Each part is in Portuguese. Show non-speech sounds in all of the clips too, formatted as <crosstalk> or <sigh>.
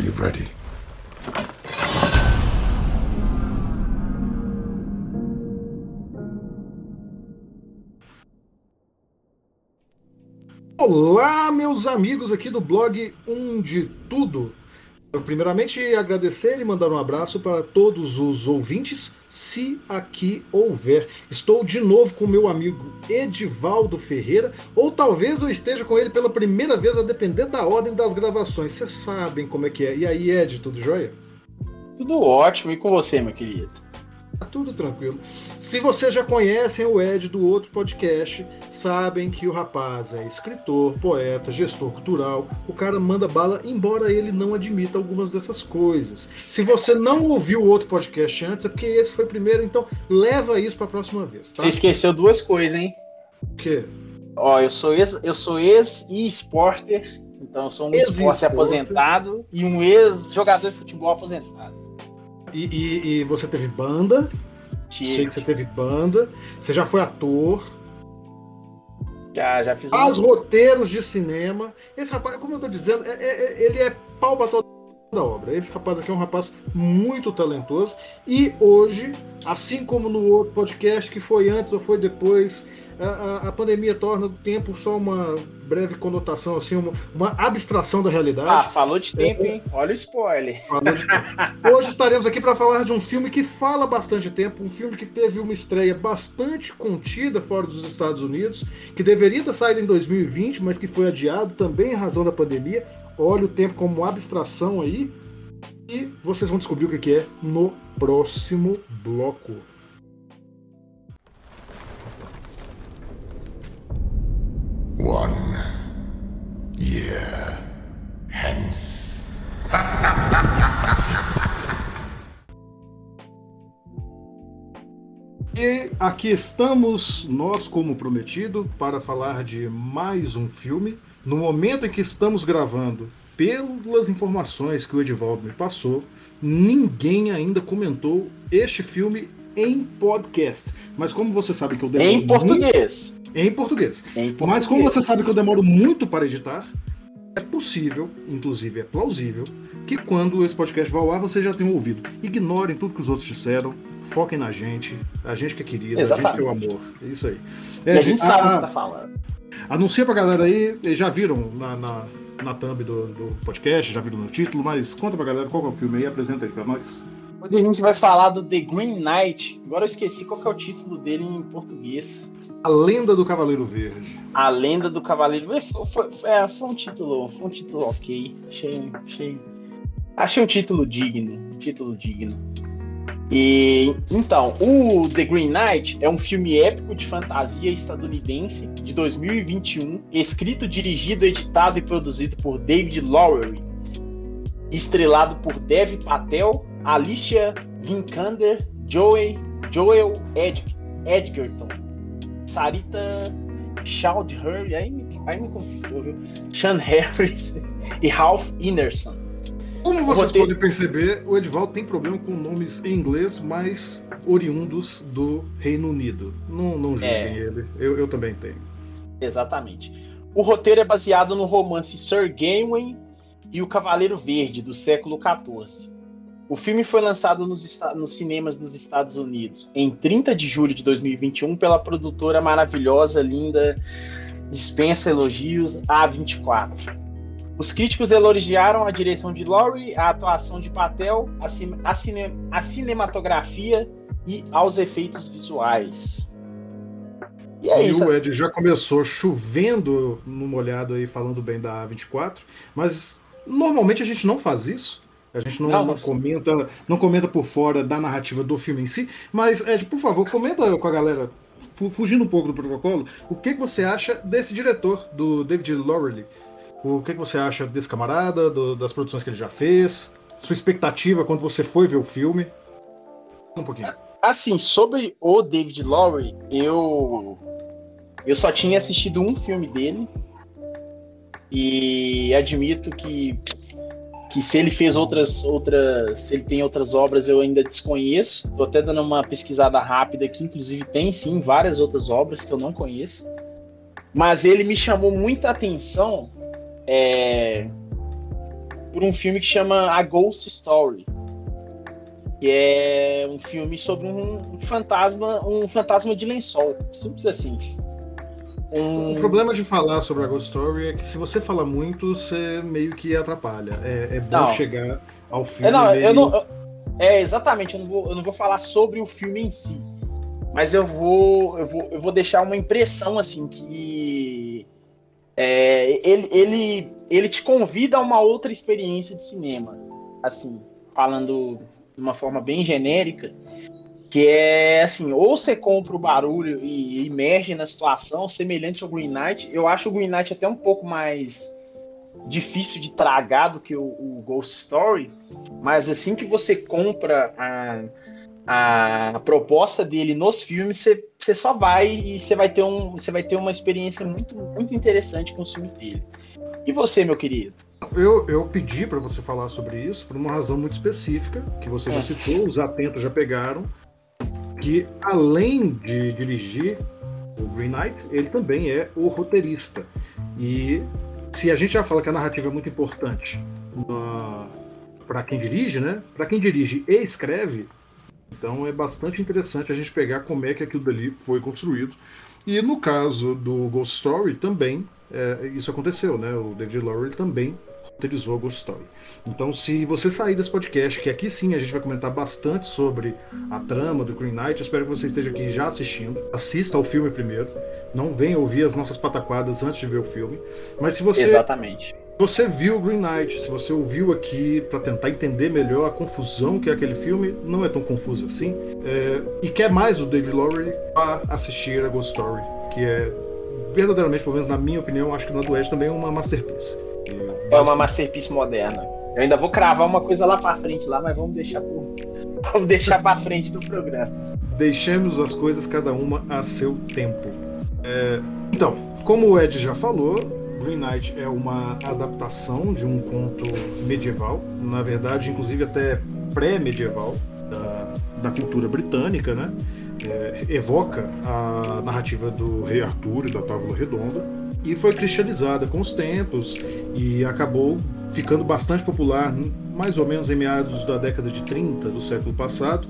you ready? Olá, meus amigos aqui do blog Um de Tudo. Primeiramente, agradecer e mandar um abraço para todos os ouvintes, se aqui houver. Estou de novo com meu amigo Edivaldo Ferreira, ou talvez eu esteja com ele pela primeira vez, a depender da ordem das gravações. Vocês sabem como é que é. E aí, Ed, tudo jóia? Tudo ótimo. E com você, meu querido? Tá tudo tranquilo. Se vocês já conhecem o Ed do outro podcast, sabem que o rapaz é escritor, poeta, gestor cultural. O cara manda bala, embora ele não admita algumas dessas coisas. Se você não ouviu o outro podcast antes, é porque esse foi primeiro, então leva isso para a próxima vez. Tá? Você esqueceu duas coisas, hein? O quê? Ó, eu sou ex, eu sou ex e esporter, então eu sou um esporte aposentado e um ex-jogador de futebol aposentado. E, e, e você teve banda. Tive. Sei que você teve banda. Você já foi ator. Já, já fiz. Faz um... roteiros de cinema. Esse rapaz, como eu tô dizendo, é, é, é ele é pau pra toda obra. Esse rapaz aqui é um rapaz muito talentoso. E hoje, assim como no outro podcast que foi antes ou foi depois, a, a, pandemia torna o tempo só uma breve conotação, assim, uma, uma abstração da realidade. Ah, falou de tempo, é, hein? Olha o spoiler. Hoje estaremos aqui para falar de um filme que fala bastante tempo, um filme que teve uma estreia bastante contida fora dos Estados Unidos, que deveria ter saído em 2020, mas que foi adiado também em razão da pandemia. Olha o tempo como abstração aí. E vocês vão descobrir o que é no próximo bloco. One year hence. E aqui estamos, nós, como prometido, para falar de mais um filme. No momento em que estamos gravando, pelas informações que o Edivaldo me passou, ninguém ainda comentou este filme em podcast. Mas como você sabe que eu demoro Em português. Muito... Em português. em português. Mas como você sabe que eu demoro muito para editar, é possível, inclusive é plausível, que quando esse podcast vá ao ar, você já tenha ouvido. Ignorem tudo que os outros disseram, foquem na gente, a gente que é querida, Exatamente. a gente que é o amor. É isso aí. É, e a gente a, sabe o que tá falando. Anuncia pra galera aí, já viram na, na, na thumb do, do podcast, já viram no título, mas conta pra galera qual é o filme aí, apresenta aí pra nós. Hoje a gente vai falar do The Green Knight. Agora eu esqueci qual é o título dele em português. A Lenda do Cavaleiro Verde. A Lenda do Cavaleiro Verde. Foi, foi, é, foi um título, foi um título ok. Achei, achei, achei um título digno, um título digno. E então, o The Green Knight é um filme épico de fantasia estadunidense de 2021, escrito, dirigido, editado e produzido por David Lowery, estrelado por Dev Patel, Alicia Vikander, Joey, Joel Ed, Edgerton, Sarita Childher, aí me, aí me confundiu, viu? Sean Harris <laughs> e Ralph Inerson. Como vocês podem perceber, o Edvaldo tem problema com nomes em inglês, mas oriundos do Reino Unido. Não, não julguem é. ele, eu, eu também tenho. Exatamente. O roteiro é baseado no romance Sir Gawain e o Cavaleiro Verde, do século XIV. O filme foi lançado nos, nos, cinemas dos Estados Unidos em 30 de julho de 2021 pela produtora maravilhosa, linda, dispensa elogios A24. Os críticos elogiaram a direção de Laurie, a atuação de Patel, a, a, cine, a cinematografia e aos efeitos visuais. E, é e o Ed já começou chovendo no molhado aí, falando bem da A24, mas Normalmente a gente não faz isso. A gente não, não, não, comenta, não comenta por fora da narrativa do filme em si, mas Ed, por favor, comenta com a galera, fugindo um pouco do protocolo, o que, que você acha desse diretor, do David Lowery? O que, você acha desse camarada, do, das produções que ele já fez? Sua expectativa quando você foi ver o filme? Um pouquinho. Assim, sobre o David Lowery, eu eu só tinha assistido um filme dele, e admito que que se ele fez outras outras, se ele tem outras obras eu ainda desconheço. Tô até dando uma pesquisada rápida aqui, inclusive tem sim várias outras obras que eu não conheço. Mas ele me chamou muita atenção é, por um filme que chama A Ghost Story, que é um filme sobre um, fantasma, um fantasma de lençol, simples assim. Um... O problema de falar sobre a Ghost Story é que se você fala muito, você meio que atrapalha. É, é bom não. chegar ao filme. É, não, meio... eu não, é, exatamente, eu não, vou, eu não vou falar sobre o filme em si. Mas eu vou, eu vou, eu vou deixar uma impressão assim que é, ele, ele, ele te convida a uma outra experiência de cinema, assim, falando de uma forma bem genérica, que é assim, ou você compra o barulho e emerge na situação, semelhante ao Green Knight. Eu acho o Green Knight até um pouco mais difícil de tragar do que o, o Ghost Story, mas assim que você compra a, a proposta dele nos filmes, você, só vai e você vai ter um, você vai ter uma experiência muito, muito interessante com os filmes dele. E você, meu querido? Eu, eu pedi para você falar sobre isso por uma razão muito específica, que você já é. citou, os atentos já pegaram, que além de dirigir o Green Knight, ele também é o roteirista. E se a gente já fala que a narrativa é muito importante para quem dirige, né? Para quem dirige e escreve, então é bastante interessante a gente pegar como é que aquilo dali foi construído. E no caso do Ghost Story também é, isso aconteceu, né? O David Lowery também roteirizou Ghost Story. Então, se você sair desse podcast, que aqui sim a gente vai comentar bastante sobre a trama do Green Knight, eu espero que você esteja aqui já assistindo. Assista ao filme primeiro. Não venha ouvir as nossas pataquadas antes de ver o filme. Mas se você. Exatamente você viu o Green Knight, se você ouviu aqui para tentar entender melhor a confusão que é aquele filme, não é tão confuso assim. É, e quer mais do David Lowery, vá assistir a Ghost Story, que é verdadeiramente, pelo menos na minha opinião, acho que na do Ed também é uma masterpiece. É uma masterpiece moderna. Eu ainda vou cravar uma coisa lá para frente lá, mas vamos deixar por... <laughs> vamos deixar para frente do programa. Deixemos as coisas cada uma a seu tempo. É... Então, como o Ed já falou, Green Knight é uma adaptação de um conto medieval, na verdade, inclusive até pré-medieval, da, da cultura britânica, né? É, evoca a narrativa do rei Arthur e da Távola Redonda e foi cristianizada com os tempos e acabou ficando bastante popular mais ou menos em meados da década de 30 do século passado,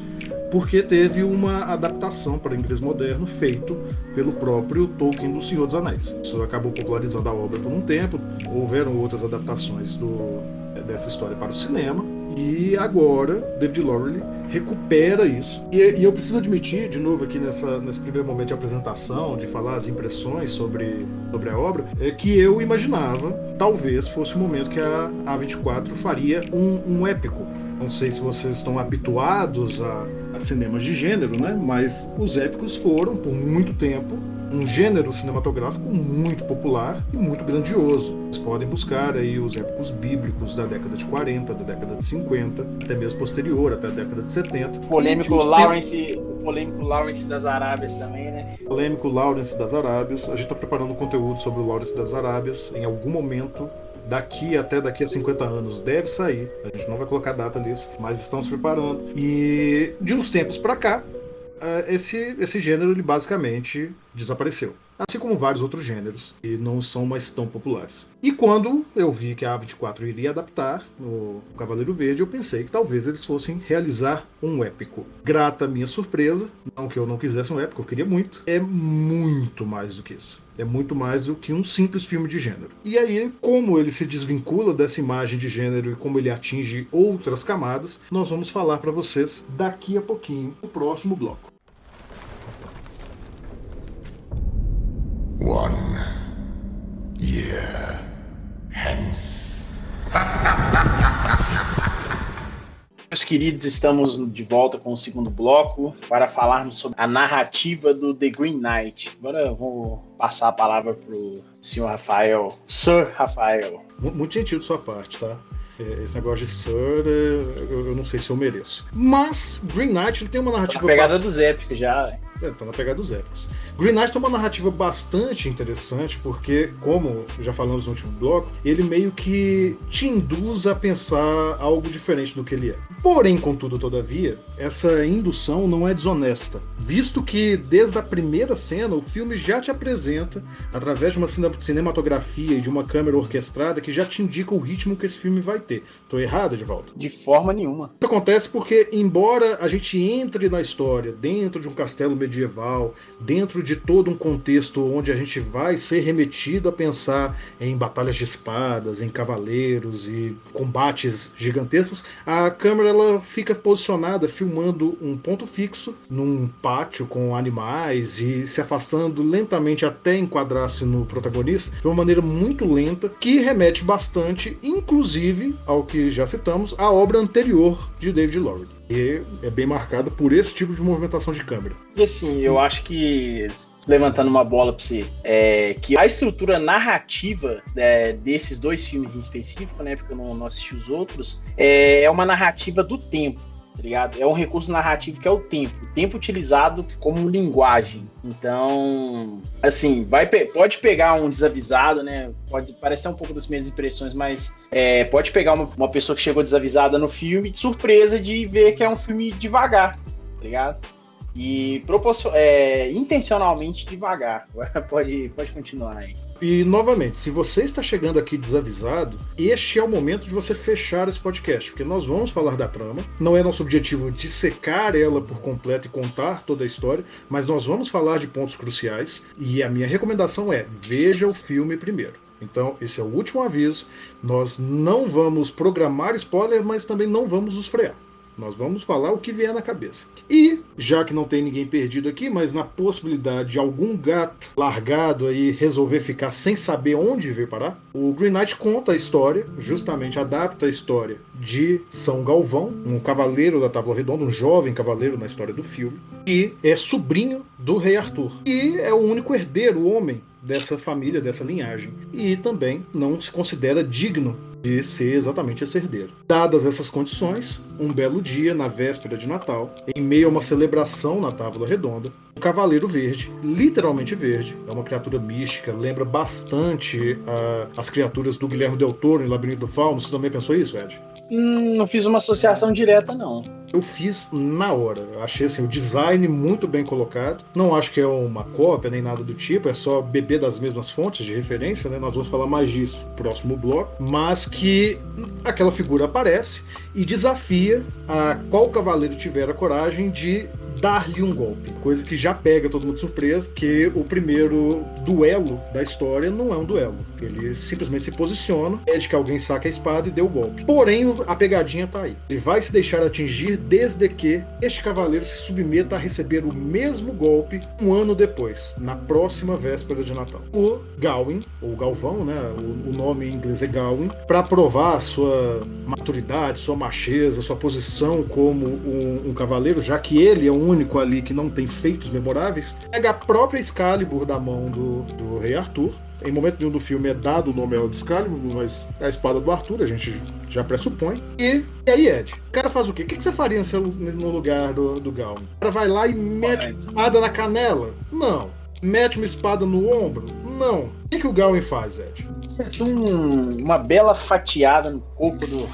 porque teve uma adaptação para inglês moderno feito pelo próprio Tolkien do Senhor dos Anéis. Isso acabou popularizando a obra por um tempo, houveram outras adaptações do, dessa história para o cinema, e agora David Lowery recupera isso. E, e, eu preciso admitir, de novo aqui nessa, nesse primeiro momento de apresentação, de falar as impressões sobre, sobre a obra, é que eu imaginava, talvez fosse o momento que a A24 faria um, um épico. Não sei se vocês estão habituados a cinemas de gênero, né? Mas os épicos foram, por muito tempo, um gênero cinematográfico muito popular e muito grandioso. Vocês podem buscar aí os épicos bíblicos da década de 40, da década de 50, até mesmo posterior, até a década de 70. Polêmico Lawrence, o polêmico Lawrence das Arábias também, né? Polêmico Lawrence das Arábias. A gente está preparando um conteúdo sobre o Lawrence das Arábias. Em algum momento daqui até daqui a 50 anos deve sair. A gente não vai colocar data nisso, mas estamos preparando. E de uns tempos para cá, é, esse, esse gênero ele basicamente desapareceu. Assim como vários outros gêneros, que não são mais tão populares. E quando eu vi que a A24 iria adaptar o Cavaleiro Verde, eu pensei que talvez eles fossem realizar um épico. Grata minha surpresa, não que eu não quisesse um épico, eu queria muito. É muito mais do que isso. É muito mais do que um simples filme de gênero. E aí, como ele se desvincula dessa imagem de gênero e como ele atinge outras camadas, nós vamos falar para vocês daqui a pouquinho, no próximo bloco. Year hence. Meus queridos, estamos de volta com o segundo bloco para falarmos sobre a narrativa do The Green Knight. Agora eu vou passar a palavra para o senhor Rafael, Sir Rafael. Muito gentil de sua parte, tá? É, esse negócio de Sir, é, eu não sei se eu mereço. Mas Green Knight ele tem uma narrativa. Tá na pegada dos épicos já. É, tá na pegada dos épicos. Green Knight tem uma narrativa bastante interessante, porque, como já falamos no último bloco, ele meio que te induz a pensar algo diferente do que ele é. Porém, contudo, todavia, essa indução não é desonesta, visto que desde a primeira cena o filme já te apresenta, através de uma cinematografia e de uma câmera orquestrada, que já te indica o ritmo que esse filme vai ter. Tô errado, Edvaldo? De forma nenhuma. Isso acontece porque, embora a gente entre na história dentro de um castelo medieval, dentro de todo um contexto onde a gente vai ser remetido a pensar em batalhas de espadas, em cavaleiros e combates gigantescos, a câmera ela fica posicionada filmando um ponto fixo num pátio com animais e se afastando lentamente até enquadrar-se no protagonista de uma maneira muito lenta que remete bastante, inclusive ao que já citamos, a obra anterior de David Lowery e é bem marcada por esse tipo de movimentação de câmera. E assim, eu acho que, levantando uma bola para você, é, que a estrutura narrativa é, desses dois filmes em específico, né, porque eu não, não assisti os outros, é, é uma narrativa do tempo tá ligado? É um recurso narrativo que é o tempo, o tempo utilizado como linguagem. Então, assim, vai pode pegar um desavisado, né? Pode parecer um pouco das minhas impressões, mas é, pode pegar uma, uma pessoa que chegou desavisada no filme de surpresa de ver que é um filme devagar, tá ligado? E é, intencionalmente devagar. <laughs> pode, pode continuar aí. E novamente, se você está chegando aqui desavisado, este é o momento de você fechar esse podcast, porque nós vamos falar da trama. Não é nosso objetivo dissecar ela por completo e contar toda a história, mas nós vamos falar de pontos cruciais. E a minha recomendação é: veja o filme primeiro. Então, esse é o último aviso. Nós não vamos programar spoiler, mas também não vamos nos frear. Nós vamos falar o que vier na cabeça. E, já que não tem ninguém perdido aqui, mas na possibilidade de algum gato largado aí resolver ficar sem saber onde veio parar, o Green Knight conta a história, justamente adapta a história de São Galvão, um cavaleiro da Távola Redonda, um jovem cavaleiro na história do filme, e é sobrinho do rei Arthur. E é o único herdeiro, homem, dessa família, dessa linhagem. E também não se considera digno de ser exatamente esse herdeiro. Dadas essas condições, um belo dia, na véspera de Natal, em meio a uma celebração na Távola Redonda, o Cavaleiro Verde, literalmente verde, é uma criatura mística, lembra bastante uh, as criaturas do Guilherme Del Toro em Labirinto do Fauno. Você também pensou isso, Ed? Não fiz uma associação direta, não. Eu fiz na hora. Achei assim, o design muito bem colocado. Não acho que é uma cópia nem nada do tipo, é só beber das mesmas fontes de referência, né? Nós vamos falar mais disso no próximo bloco. Mas que aquela figura aparece e desafia a qual cavaleiro tiver a coragem de dar-lhe um golpe. Coisa que já pega todo mundo de surpresa, que o primeiro duelo da história não é um duelo. Ele simplesmente se posiciona, pede que alguém saque a espada e dê o golpe. Porém, a pegadinha tá aí. Ele vai se deixar atingir desde que este cavaleiro se submeta a receber o mesmo golpe um ano depois, na próxima véspera de Natal. O Gawain, ou Galvão, né? O, o nome em inglês é Gawain, para provar sua maturidade, sua macheza, sua posição como um, um cavaleiro, já que ele é um único ali que não tem feitos memoráveis, pega a própria Excalibur da mão do, do rei Arthur. Em momento nenhum do filme é dado o nome ao Excalibur, mas é a espada do Arthur, a gente já pressupõe. E, e aí, Ed, o cara faz o quê? O que, que você faria no lugar do, do? O cara vai lá e mete a espada na canela? Não. Mete uma espada no ombro? Não. O que, que o Gawain faz, Ed? Um, uma bela fatiada no corpo do,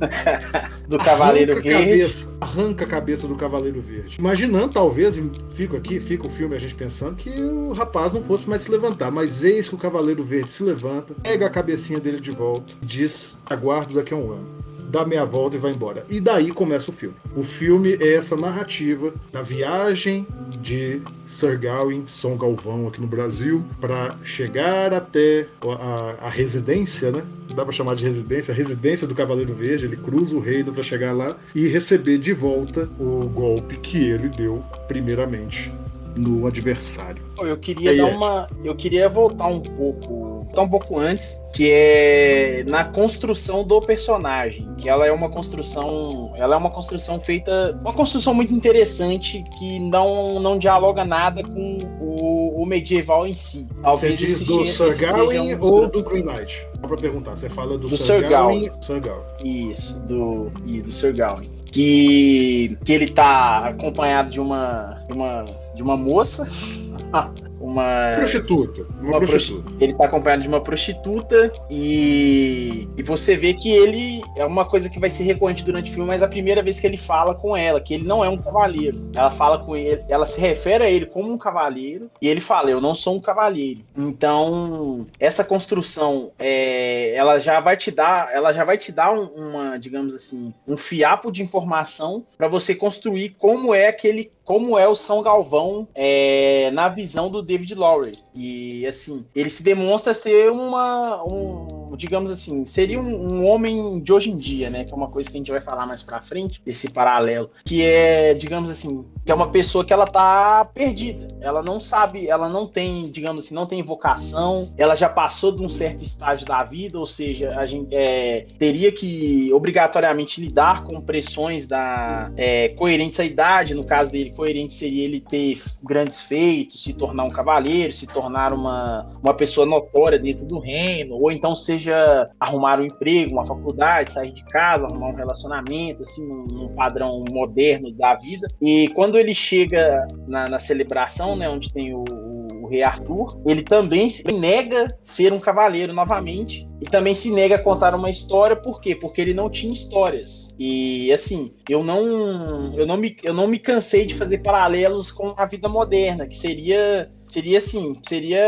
<laughs> do Cavaleiro arranca Verde. Cabeça, arranca a cabeça do Cavaleiro Verde. Imaginando, talvez, fico aqui, fica o filme a gente pensando que o rapaz não fosse mais se levantar. Mas eis que o Cavaleiro Verde se levanta, pega a cabecinha dele de volta, diz: aguardo daqui a um ano dá meia volta e vai embora. E daí começa o filme. O filme é essa narrativa da viagem de Sir Gawain, São Galvão aqui no Brasil, para chegar até a, a, residência, né? Dá para chamar de residência, a residência do Cavaleiro Verde. Ele cruza o reino para chegar lá e receber de volta o golpe que ele deu primeiramente no adversário. Eu queria dar uma, eu queria voltar um pouco, voltar um pouco antes, que é na construção do personagem, que ela é uma construção, ela é uma construção feita, uma construção muito interessante que não não dialoga nada com o, o medieval em si. Talvez você diz do Sir Gawain um ou do Green Knight? Só pra perguntar, você fala do, do Sir, Gawain? Sir Gawain. Isso, do e do Sir Gawain. Que que ele tá acompanhado de uma de uma de uma moça uma. prostituta. Uma, uma prostituta. Ele tá acompanhado de uma prostituta e. E você vê que ele. É uma coisa que vai ser recorrente durante o filme, mas é a primeira vez que ele fala com ela, que ele não é um cavaleiro. Ela fala com ele, ela se refere a ele como um cavaleiro e ele fala: Eu não sou um cavaleiro. Então, essa construção, é, ela já vai te dar, ela já vai te dar uma, digamos assim, um fiapo de informação para você construir como é aquele, como é o São Galvão é, na visão do David Lowry. E assim, ele se demonstra ser uma, um, digamos assim, seria um, um, homem de hoje em dia, né? Que é uma coisa que a gente vai falar mais para frente, esse paralelo, que é, digamos assim, que é uma pessoa que ela tá perdida. Ela não sabe, ela não tem, digamos assim, não tem vocação. Ela já passou de um certo estágio da vida, ou seja, a gente é, teria que obrigatoriamente lidar com pressões da é, coerentes à idade. No caso dele, coerente seria ele ter grandes feitos, se tornar um cavaleiro, se tornar uma, uma pessoa notória dentro do reino, ou então seja arrumar um emprego, uma faculdade, sair de casa, arrumar um relacionamento, assim, num, num padrão moderno da vida. E quando ele chega na, na celebração, né, onde tem o, o rei Arthur, ele também nega ser um cavaleiro novamente e também se nega a contar uma história, por quê? Porque ele não tinha histórias. E assim, eu não eu não me, eu não me cansei de fazer paralelos com a vida moderna, que seria seria assim, seria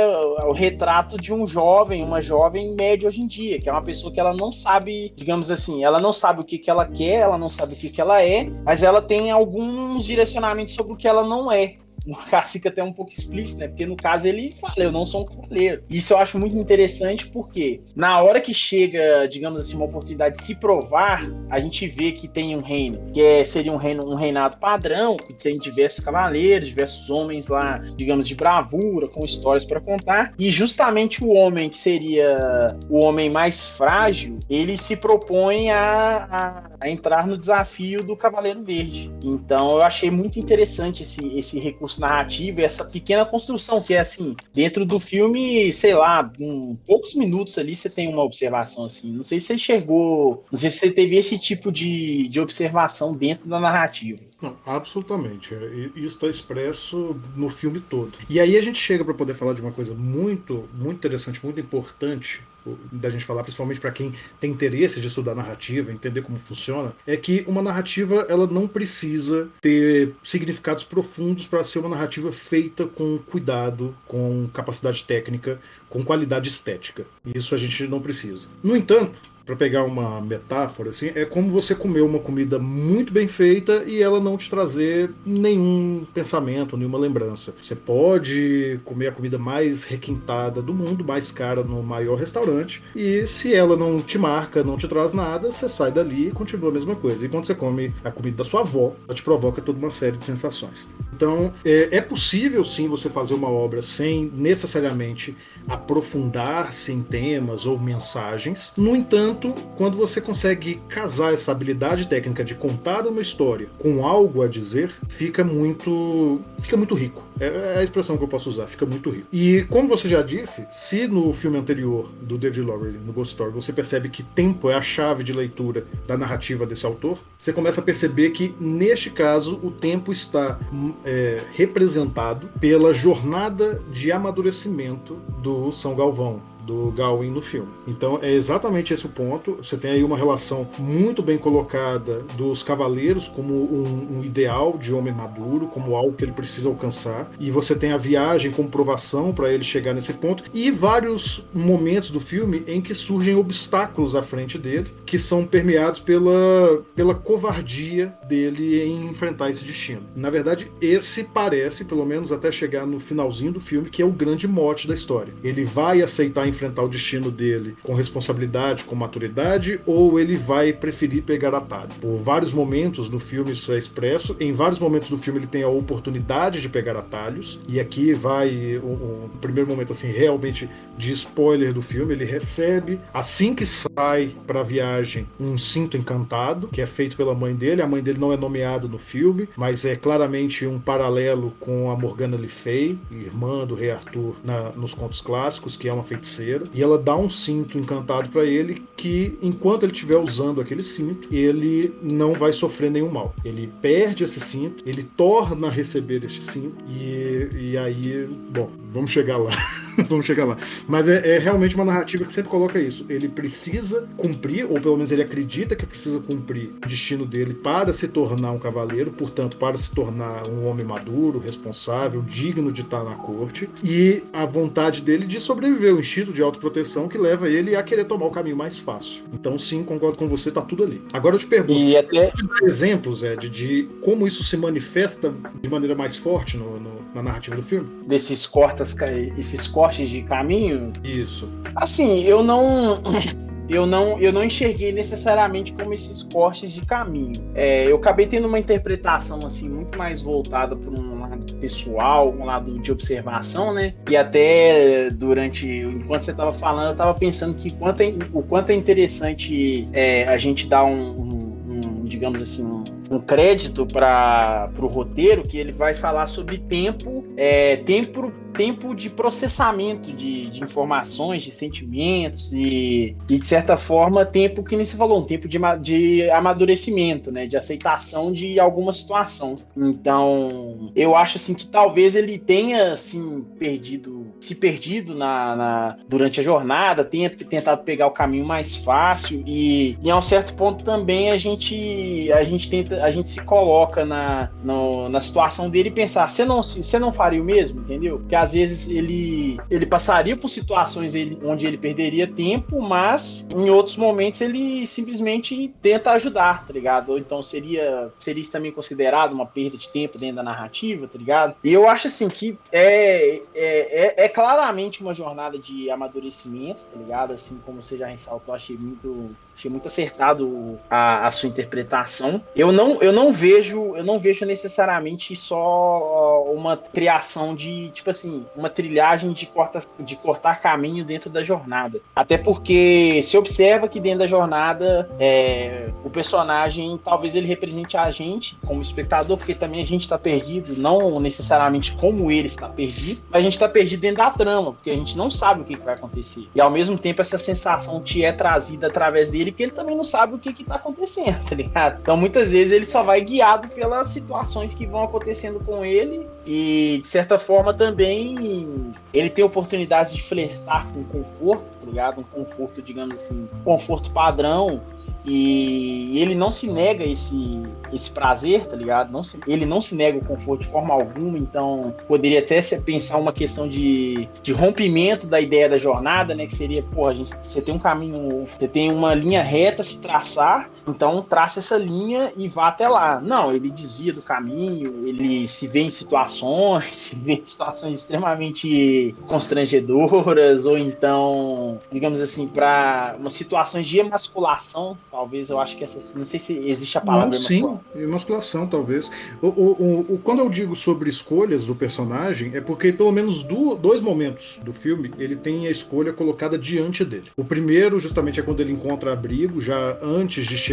o retrato de um jovem, uma jovem média hoje em dia, que é uma pessoa que ela não sabe, digamos assim, ela não sabe o que, que ela quer, ela não sabe o que, que ela é, mas ela tem alguns direcionamentos sobre o que ela não é no caso fica até um pouco explícito, né? Porque no caso ele fala, eu não sou um cavaleiro. Isso eu acho muito interessante porque na hora que chega, digamos assim, uma oportunidade de se provar, a gente vê que tem um reino, que é, seria um reino, um reinado padrão, que tem diversos cavaleiros, diversos homens lá, digamos, de bravura, com histórias para contar. E justamente o homem que seria o homem mais frágil, ele se propõe a, a, a entrar no desafio do Cavaleiro Verde. Então eu achei muito interessante esse, esse recurso recurso narrativo e essa pequena construção, que é assim, dentro do filme, sei lá, em poucos minutos ali você tem uma observação assim. Não sei se você enxergou, não sei se você teve esse tipo de, de observação dentro da narrativa. Não, absolutamente. É, isso está expresso no filme todo. E aí a gente chega para poder falar de uma coisa muito, muito interessante, muito importante da gente falar, principalmente para quem tem interesse de estudar narrativa, entender como funciona, é que uma narrativa ela não precisa ter significados profundos para ser uma narrativa feita com cuidado, com capacidade técnica, com qualidade estética. Isso a gente não precisa. No entanto, para pegar uma metáfora assim, é como você comer uma comida muito bem feita e ela não te trazer nenhum pensamento, nenhuma lembrança. Você pode comer a comida mais requintada do mundo, mais cara no maior restaurante, e se ela não te marca, não te traz nada, você sai dali e continua a mesma coisa. E quando você come a comida da sua avó, ela te provoca toda uma série de sensações. Então, é, é possível sim você fazer uma obra sem necessariamente aprofundar-se em temas ou mensagens. No entanto, quando você consegue casar essa habilidade técnica de contar uma história com algo a dizer, fica muito, fica muito rico. É, é a expressão que eu posso usar, fica muito rico. E como você já disse, se no filme anterior do David Lowery, no Ghost Story, você percebe que tempo é a chave de leitura da narrativa desse autor, você começa a perceber que neste caso o tempo está é, representado pela jornada de amadurecimento do São Galvão, do Gawain no filme. Então é exatamente esse o ponto. Você tem aí uma relação muito bem colocada dos cavaleiros como um, um, ideal de homem maduro, como algo que ele precisa alcançar, e você tem a viagem como provação para ele chegar nesse ponto, e vários momentos do filme em que surgem obstáculos à frente dele, que são permeados pela, pela covardia dele em enfrentar esse destino. Na verdade, esse parece, pelo menos até chegar no finalzinho do filme, que é o grande mote da história. Ele vai aceitar enfrentar o destino dele com responsabilidade, com maturidade, ou ele vai preferir pegar atalho. Por vários momentos no filme isso é expresso, em vários momentos do filme ele tem a oportunidade de pegar atalhos, e aqui vai o, o primeiro momento assim realmente de spoiler do filme, ele recebe assim que sai para a viagem um cinto encantado, que é feito pela mãe dele, a mãe dele não é nomeada no filme, mas é claramente um paralelo com a Morgana Le Fay, irmã do rei Arthur na, nos contos clássicos, que é uma feiticeira e ela dá um cinto encantado para ele que, enquanto ele estiver usando aquele cinto, ele não vai sofrer nenhum mal. Ele perde esse cinto, ele torna a receber este cinto e, e aí, bom, vamos chegar lá. <laughs> vamos chegar lá. Mas é, é, realmente uma narrativa que sempre coloca isso. Ele precisa cumprir, ou pelo menos ele acredita que precisa cumprir o destino dele para se tornar um cavaleiro, portanto, para se tornar um homem maduro, responsável, digno de estar na corte, e a vontade dele de sobreviver, o instinto de autoproteção que leva ele a querer tomar o caminho mais fácil. Então, sim, concordo com você, tá tudo ali. Agora eu te pergunto, e até... dar exemplos, Ed, de como isso se manifesta de maneira mais forte no, no, na narrativa do filme? Desses cortas, esses cortes de caminho? Isso. Assim, eu não. <coughs> eu não, eu não enxerguei necessariamente como esses cortes de caminho. É, eu acabei tendo uma interpretação assim muito mais voltada para um lado pessoal, um lado de observação, né? E até durante, enquanto você estava falando, eu estava pensando que quanto é, o quanto é interessante é, a gente dar um, um, um digamos assim, um, um crédito para o roteiro que ele vai falar sobre tempo, é, tempo tempo de processamento de, de informações, de sentimentos e, e, de certa forma, tempo que nem se falou, um tempo de, de amadurecimento, né? De aceitação de alguma situação. Então, eu acho assim que talvez ele tenha assim perdido, se perdido na, na durante a jornada, tenha tentado pegar o caminho mais fácil e, e a um certo ponto também a gente a gente tenta, a gente se coloca na, no, na situação dele e pensar, você não você não faria o mesmo, entendeu? Porque às vezes ele, ele passaria por situações ele, onde ele perderia tempo, mas em outros momentos ele simplesmente tenta ajudar, tá ligado? Ou então seria, seria isso também considerado uma perda de tempo dentro da narrativa, tá ligado? E eu acho assim que é, é, é, é claramente uma jornada de amadurecimento, tá ligado? Assim como você já ressaltou, achei muito Achei muito acertado a, a, sua interpretação. Eu não, eu não vejo, eu não vejo necessariamente só uma criação de, tipo assim, uma trilhagem de, corta, de cortar caminho dentro da jornada. Até porque se observa que dentro da jornada é, o personagem talvez ele represente a gente como espectador, porque também a gente está perdido, não necessariamente como ele está perdido, mas a gente está perdido dentro da trama, porque a gente não sabe o que, que vai acontecer. E ao mesmo tempo essa sensação te é trazida através dele dele, porque ele também não sabe o que que tá acontecendo, tá ligado? Então muitas vezes ele só vai guiado pelas situações que vão acontecendo com ele e de certa forma também ele tem oportunidades de flertar com conforto, tá ligado? Um conforto, digamos assim, conforto padrão e ele não se nega esse, esse prazer, tá ligado? Não se, ele não se nega o conforto de forma alguma, então poderia até se pensar uma questão de, de rompimento da ideia da jornada, né? Que seria, pô, a gente, você tem um caminho, você tem uma linha reta a se traçar, então traça essa linha e vá até lá. Não, ele desvia do caminho, ele se vê em situações, <laughs> se vê em situações extremamente constrangedoras, ou então, digamos assim, para umas situações de emasculação Talvez eu acho que essas. Não sei se existe a palavra. Não, sim, emasculação, talvez. O, o, o, quando eu digo sobre escolhas do personagem, é porque pelo menos do, dois momentos do filme ele tem a escolha colocada diante dele. O primeiro, justamente, é quando ele encontra abrigo, já antes de chegar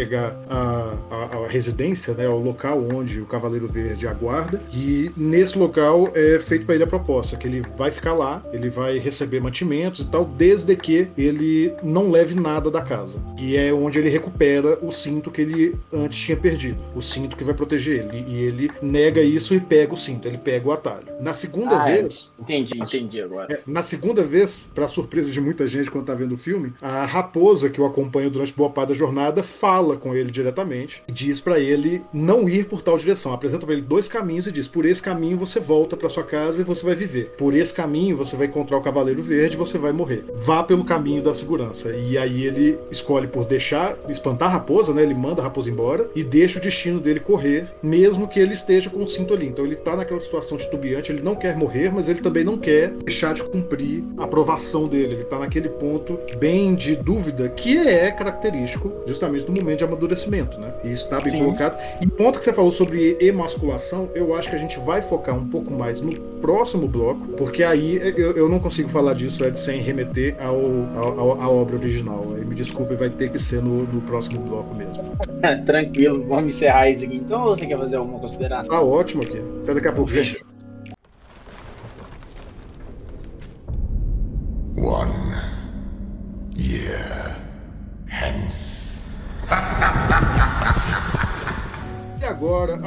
à, à, à residência, né, ao local onde o Cavaleiro Verde aguarda. E nesse local é feito para ele a proposta, que ele vai ficar lá, ele vai receber mantimentos e tal, desde que ele não leve nada da casa. E é onde ele recupera recupera o cinto que ele antes tinha perdido, o cinto que vai proteger ele. E ele nega isso e pega o cinto, ele pega o atalho. Na segunda ah, é. vez. É. Entendi, entendi agora. É, na segunda vez, para surpresa de muita gente quando tá vendo o filme, a raposa que o acompanha durante boa parte da jornada fala com ele diretamente e diz para ele não ir por tal direção. Apresenta para ele dois caminhos e diz: por esse caminho você volta para sua casa e você vai viver. Por esse caminho você vai encontrar o Cavaleiro Verde e você vai morrer. Vá pelo caminho da segurança. E aí ele escolhe por deixar espantar a raposa, né? Ele manda a raposa embora e deixa o destino dele correr, mesmo que ele esteja com o cinto ali. Então ele tá naquela situação titubeante, ele não quer morrer, mas ele também não quer deixar de cumprir a aprovação dele. Ele tá naquele ponto bem de dúvida, que é característico justamente do momento de amadurecimento, né? E isso está bem Sim. colocado. E ponto que você falou sobre emasculação, eu acho que a gente vai focar um pouco mais no próximo bloco, porque aí eu, eu não consigo falar disso Ed, sem remeter ao, ao, à obra original. Me desculpe, vai ter que ser no, no próximo bloco mesmo. <laughs> Tranquilo, vamos encerrar isso aqui então ou você quer fazer alguma consideração? Tá ótimo aqui. Até daqui a pouco, gente.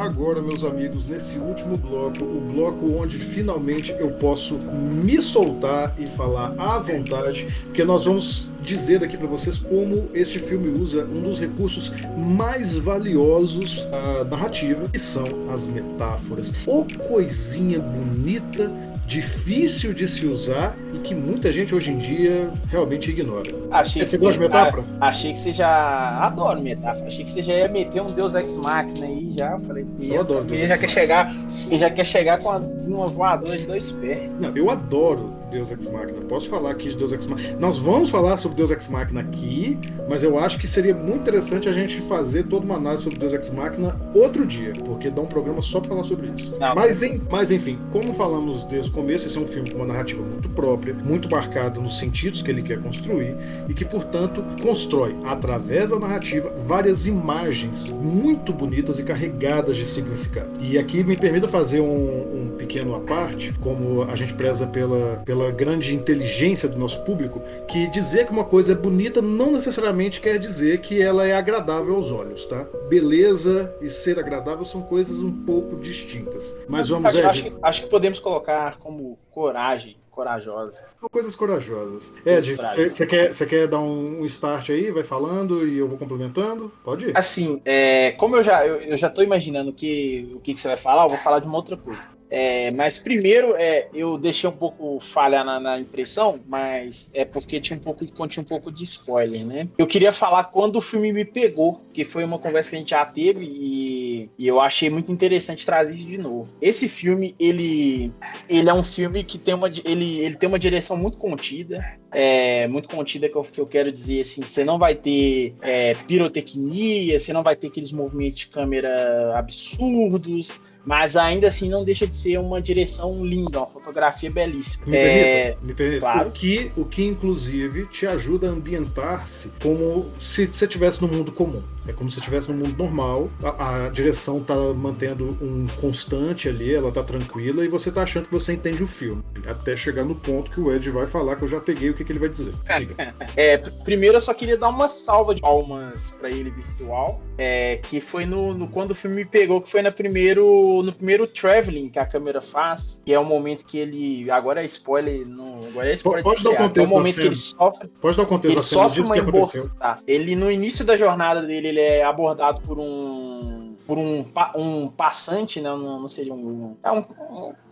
Agora, meus amigos, nesse último bloco, o bloco onde finalmente eu posso me soltar e falar à vontade, porque nós vamos dizer aqui para vocês como este filme usa um dos recursos mais valiosos da narrativa, que são as metáforas. Ô coisinha bonita difícil de se usar e que muita gente hoje em dia realmente ignora. Achei você gosta de metáfora? Achei que você já. Adoro metáfora. Achei que você já ia meter um Deus Ex Machina aí já. Falei, eu adoro. Ele já quer chegar. Ele já quer chegar com uma voadora de dois pés. Não, eu adoro Deus Ex Machina. Posso falar aqui de Deus Ex Machina. Nós vamos falar sobre Deus Ex Machina aqui, mas eu acho que seria muito interessante a gente fazer toda uma análise sobre Deus Ex Machina outro dia, porque dá um programa só para falar sobre isso. Mas, em, mas enfim, como falamos desde o começo, esse é um filme com uma narrativa muito própria, muito marcada nos sentidos que ele quer construir e que, portanto, constrói, através da narrativa, várias imagens muito bonitas e carregadas de significado. E aqui me permita fazer um, um pequeno à parte, como a gente preza pela, pela pela grande inteligência do nosso público, que dizer que uma coisa é bonita não necessariamente quer dizer que ela é agradável aos olhos, tá? Beleza e ser agradável são coisas um pouco distintas. Mas vamos acho, acho, que, acho que podemos colocar como coragem corajosa. São coisas corajosas. Ed, você quer, você quer dar um start aí? Vai falando e eu vou complementando? Pode ir. Assim, é, como eu já, eu, eu já tô imaginando que, o que, que você vai falar, eu vou falar de uma outra coisa. É, mas primeiro, é, eu deixei um pouco falha na, na, impressão, mas é porque tinha um pouco, continha um pouco de spoiler, né? Eu queria falar quando o filme me pegou, que foi uma conversa que a gente já teve e, e eu achei muito interessante trazer isso de novo. Esse filme, ele, ele é um filme que tem uma, ele, ele tem uma direção muito contida, é, muito contida que eu, que eu quero dizer assim, você não vai ter é, pirotecnia, você não vai ter aqueles movimentos de câmera absurdos mas ainda assim não deixa de ser uma direção linda, uma fotografia belíssima. Me é... permita, me permita. Claro. O, que, o que inclusive te ajuda a ambientar-se como se você estivesse no mundo comum. É como se estivesse no mundo normal, a, a direção está mantendo um constante ali, ela está tranquila e você está achando que você entende o filme. Até chegar no ponto que o Ed vai falar, que eu já peguei o que, que ele vai dizer. <laughs> é, primeiro eu só queria dar uma salva de palmas para ele virtual, é, que foi no, no, quando o filme me pegou, que foi no primeiro, no primeiro traveling que a câmera faz, que é o momento que ele. Agora é spoiler. No, agora é spoiler Pode dar o contexto é o momento que ele sofre. Pode dar o contexto ele sofre uma emboscada. Ele, no início da jornada dele, ele é abordado por um por um, um passante, né? Não, não seria um. É um,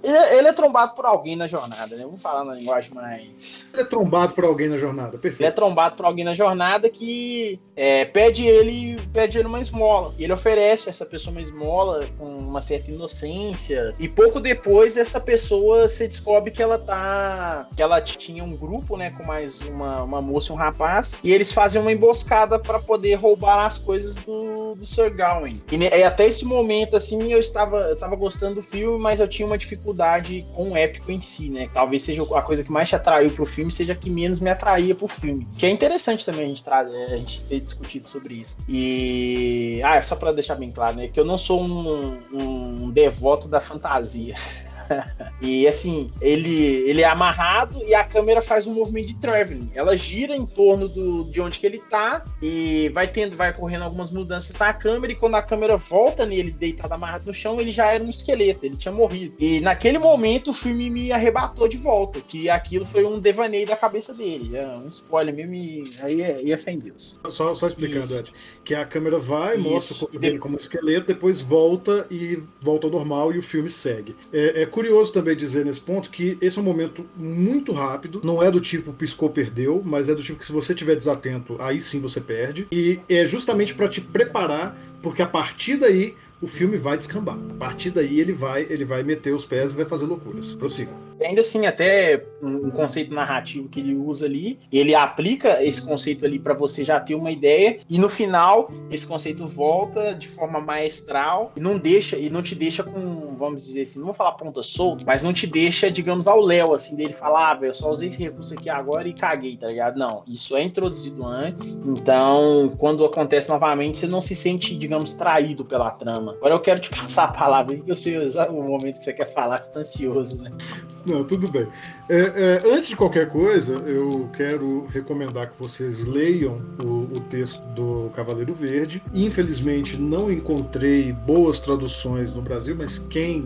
ele, ele, é trombado por alguém na jornada, né? Vamos falar na linguagem mais. Ele é trombado por alguém na jornada, perfeito. Ele é trombado por alguém na jornada que é, pede ele pede ele uma esmola. E ele oferece a essa pessoa uma esmola com uma certa inocência. E pouco depois essa pessoa se descobre que ela tá. que ela tinha um grupo, né? Com mais uma, uma moça e um rapaz. E eles fazem uma emboscada para poder roubar as coisas do, do Sir Gawain. E e até esse momento, assim, eu estava, eu estava gostando do filme, mas eu tinha uma dificuldade com o épico em si, né? Talvez seja a coisa que mais te atraiu pro filme, seja a que menos me atraía pro filme. Que é interessante também a gente, a gente ter discutido sobre isso. E. Ah, só para deixar bem claro, né? Que eu não sou um, um devoto da fantasia. <laughs> <laughs> e assim, ele, ele é amarrado e a câmera faz um movimento de traveling. Ela gira em torno do, de onde que ele tá e vai tendo, vai ocorrendo algumas mudanças na câmera e quando a câmera volta nele deitado amarrado no chão, ele já era um esqueleto, ele tinha morrido. E naquele momento o filme me arrebatou de volta, que aquilo foi um devaneio da cabeça dele. É um spoiler mesmo e aí é, é fé em Deus. Só, só explicando, Isso. Ed, que a câmera vai, Isso. mostra o corpo dele como um esqueleto, depois volta e volta ao normal e o filme segue. É, é curioso também dizer nesse ponto que esse é um momento muito rápido, não é do tipo piscou, perdeu, mas é do tipo que se você estiver desatento, aí sim você perde. E é justamente para te preparar, porque a partir daí o filme vai descambar. A partir daí ele vai, ele vai meter os pés e vai fazer loucuras. Prossiga ainda assim, até um conceito narrativo que ele usa ali, ele aplica esse conceito ali para você já ter uma ideia, e no final, esse conceito volta de forma maestral e não deixa, e não te deixa com, vamos dizer assim, não vou falar ponta solta, mas não te deixa, digamos, ao léu, assim, dele falar, ah, velho, só usei esse recurso aqui agora e caguei, tá ligado? Não, isso é introduzido antes, então, quando acontece novamente, você não se sente, digamos, traído pela trama. Agora eu quero te <laughs> passar a palavra, porque eu sei o momento que você quer falar, você tá ansioso, né? Não, tudo bem. É, é, antes de qualquer coisa, eu quero recomendar que vocês leiam o, o, texto do Cavaleiro Verde. Infelizmente, não encontrei boas traduções no Brasil, mas quem,